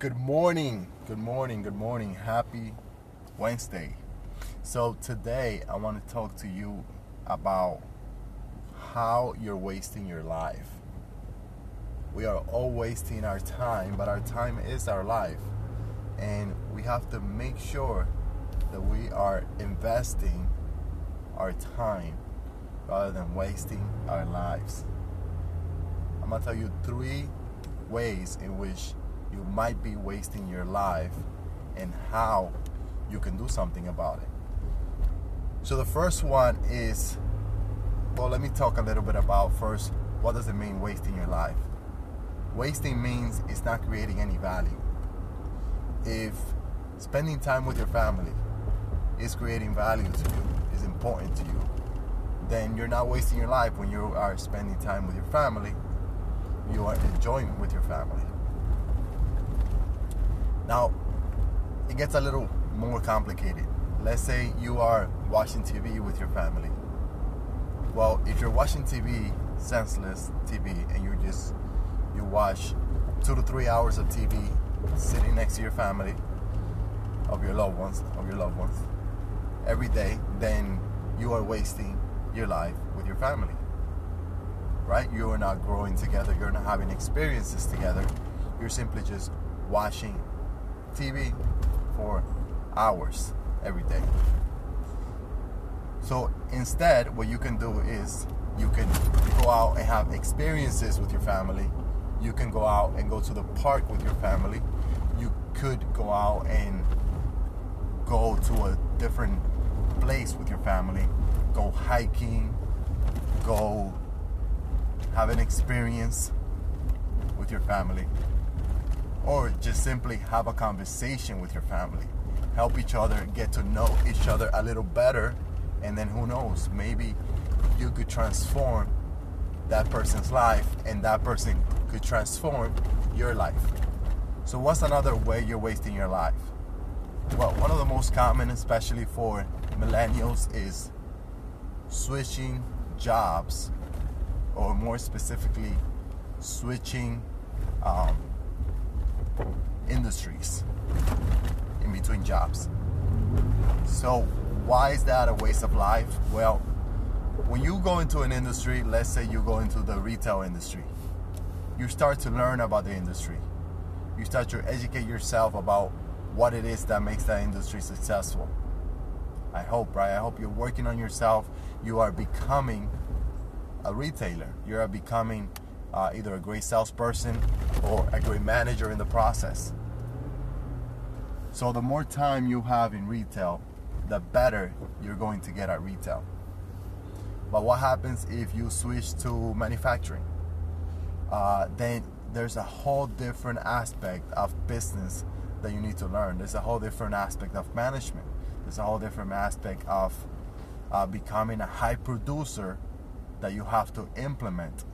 Good morning, good morning, good morning. Happy Wednesday. So, today I want to talk to you about how you're wasting your life. We are all wasting our time, but our time is our life. And we have to make sure that we are investing our time rather than wasting our lives. I'm going to tell you three ways in which you might be wasting your life and how you can do something about it. So the first one is well, let me talk a little bit about first what does it mean wasting your life? Wasting means it's not creating any value. If spending time with your family is creating value to you, is important to you, then you're not wasting your life when you are spending time with your family. You are enjoying with your family. Now, it gets a little more complicated. Let's say you are watching TV with your family. Well, if you're watching TV, senseless TV, and you just you watch two to three hours of TV sitting next to your family, of your loved ones, of your loved ones, every day, then you are wasting your life with your family. Right? You are not growing together. You're not having experiences together. You're simply just watching TV for hours every day. So instead, what you can do is you can go out and have experiences with your family. You can go out and go to the park with your family. You could go out and go to a different place with your family. Go hiking. Go have an experience with your family or just simply have a conversation with your family. Help each other get to know each other a little better, and then who knows, maybe you could transform that person's life, and that person could transform your life. So, what's another way you're wasting your life? Well, one of the most common, especially for millennials, is switching jobs, or more specifically, switching um, industries in between jobs. So, why is that a waste of life? Well, when you go into an industry, let's say you go into the retail industry, you start to learn about the industry. You start to educate yourself about what it is that makes that industry successful. I hope, right? I hope you're working on yourself. You are becoming a retailer. You are becoming uh, either a great salesperson or a great manager in the process. So, the more time you have in retail, the better you're going to get at retail. But what happens if you switch to manufacturing? Uh, then there's a whole different aspect of business that you need to learn. There's a whole different aspect of management. There's a whole different aspect of uh, becoming a high producer that you have to implement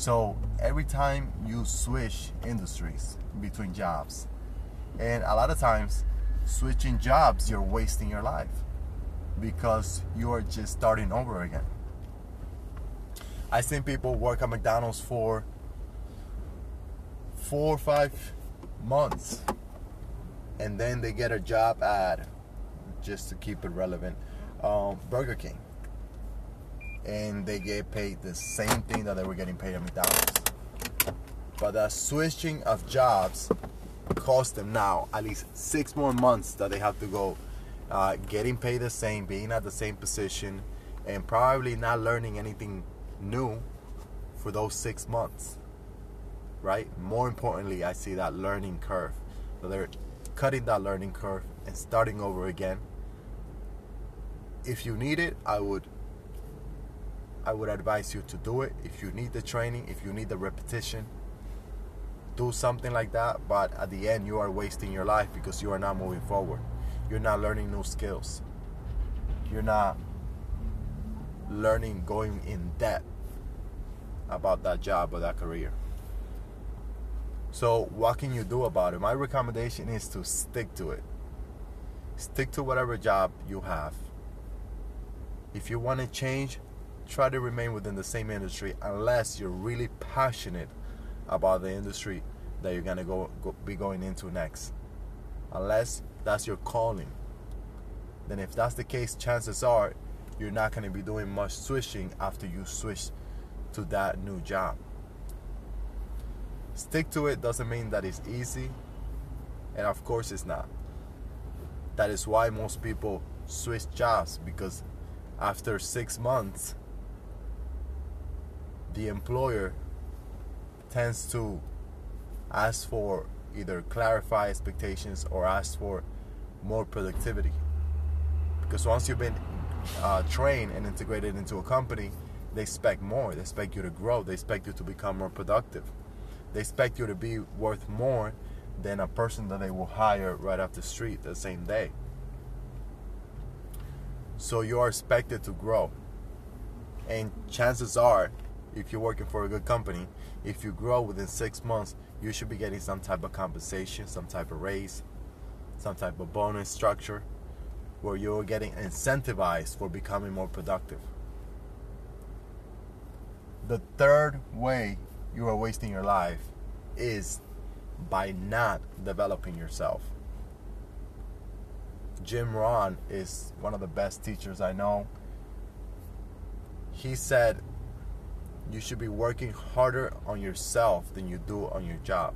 so every time you switch industries between jobs, and a lot of times switching jobs, you're wasting your life because you are just starting over again. I've seen people work at McDonald's for four or five months and then they get a job ad just to keep it relevant um, Burger King and they get paid the same thing that they were getting paid at McDonald's. But the switching of jobs cost them now at least six more months that they have to go uh, getting paid the same, being at the same position, and probably not learning anything new for those six months. Right? More importantly, I see that learning curve. So they're cutting that learning curve and starting over again. If you need it, I would I would advise you to do it. If you need the training, if you need the repetition, do something like that. But at the end, you are wasting your life because you are not moving forward. You're not learning new skills. You're not learning, going in depth about that job or that career. So, what can you do about it? My recommendation is to stick to it. Stick to whatever job you have. If you want to change, try to remain within the same industry unless you're really passionate about the industry that you're gonna go, go be going into next, unless that's your calling. Then, if that's the case, chances are you're not gonna be doing much switching after you switch to that new job. Stick to it doesn't mean that it's easy, and of course it's not. That is why most people switch jobs because after six months, the employer tends to ask for either clarify expectations or ask for more productivity. Because once you've been uh, trained and integrated into a company, they expect more. They expect you to grow. They expect you to become more productive. They expect you to be worth more than a person that they will hire right off the street the same day. So you are expected to grow. And chances are, if you're working for a good company, if you grow within six months, you should be getting some type of compensation, some type of raise, some type of bonus structure where you're getting incentivized for becoming more productive. The third way you are wasting your life is by not developing yourself. Jim Rohn is one of the best teachers I know. He said you should be working harder on yourself than you do on your job.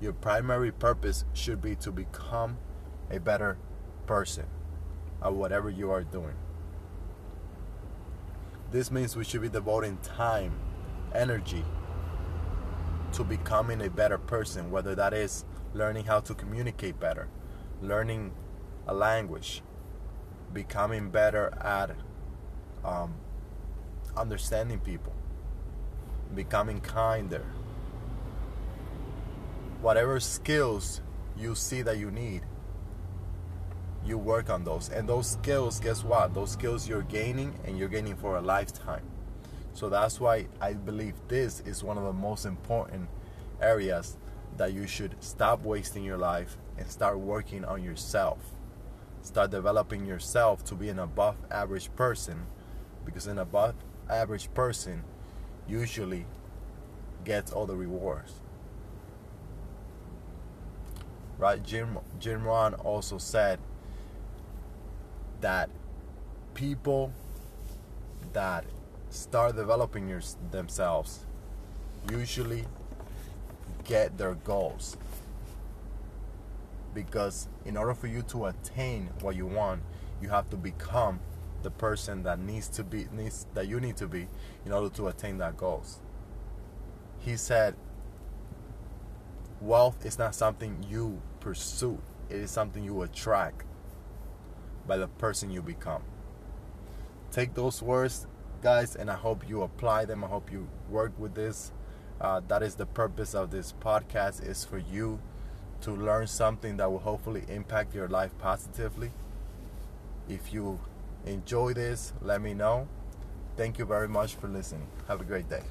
Your primary purpose should be to become a better person at whatever you are doing. This means we should be devoting time, energy to becoming a better person, whether that is learning how to communicate better, learning a language, becoming better at um, understanding people, becoming kinder. Whatever skills you see that you need, you work on those. And those skills, guess what? Those skills you're gaining and you're gaining for a lifetime. So that's why I believe this is one of the most important areas that you should stop wasting your life and start working on yourself. Start developing yourself to be an above average person because an above average person usually gets all the rewards. Right? Jim Jim Rohn also said that people that start developing your, themselves usually get their goals because in order for you to attain what you want you have to become the person that needs to be needs that you need to be in order to attain that goals he said wealth is not something you pursue it is something you attract by the person you become take those words guys, and I hope you apply them. I hope you work with this. Uh, that is the purpose of this podcast is for you to learn something that will hopefully impact your life positively. If you enjoy this, let me know. Thank you very much for listening. Have a great day.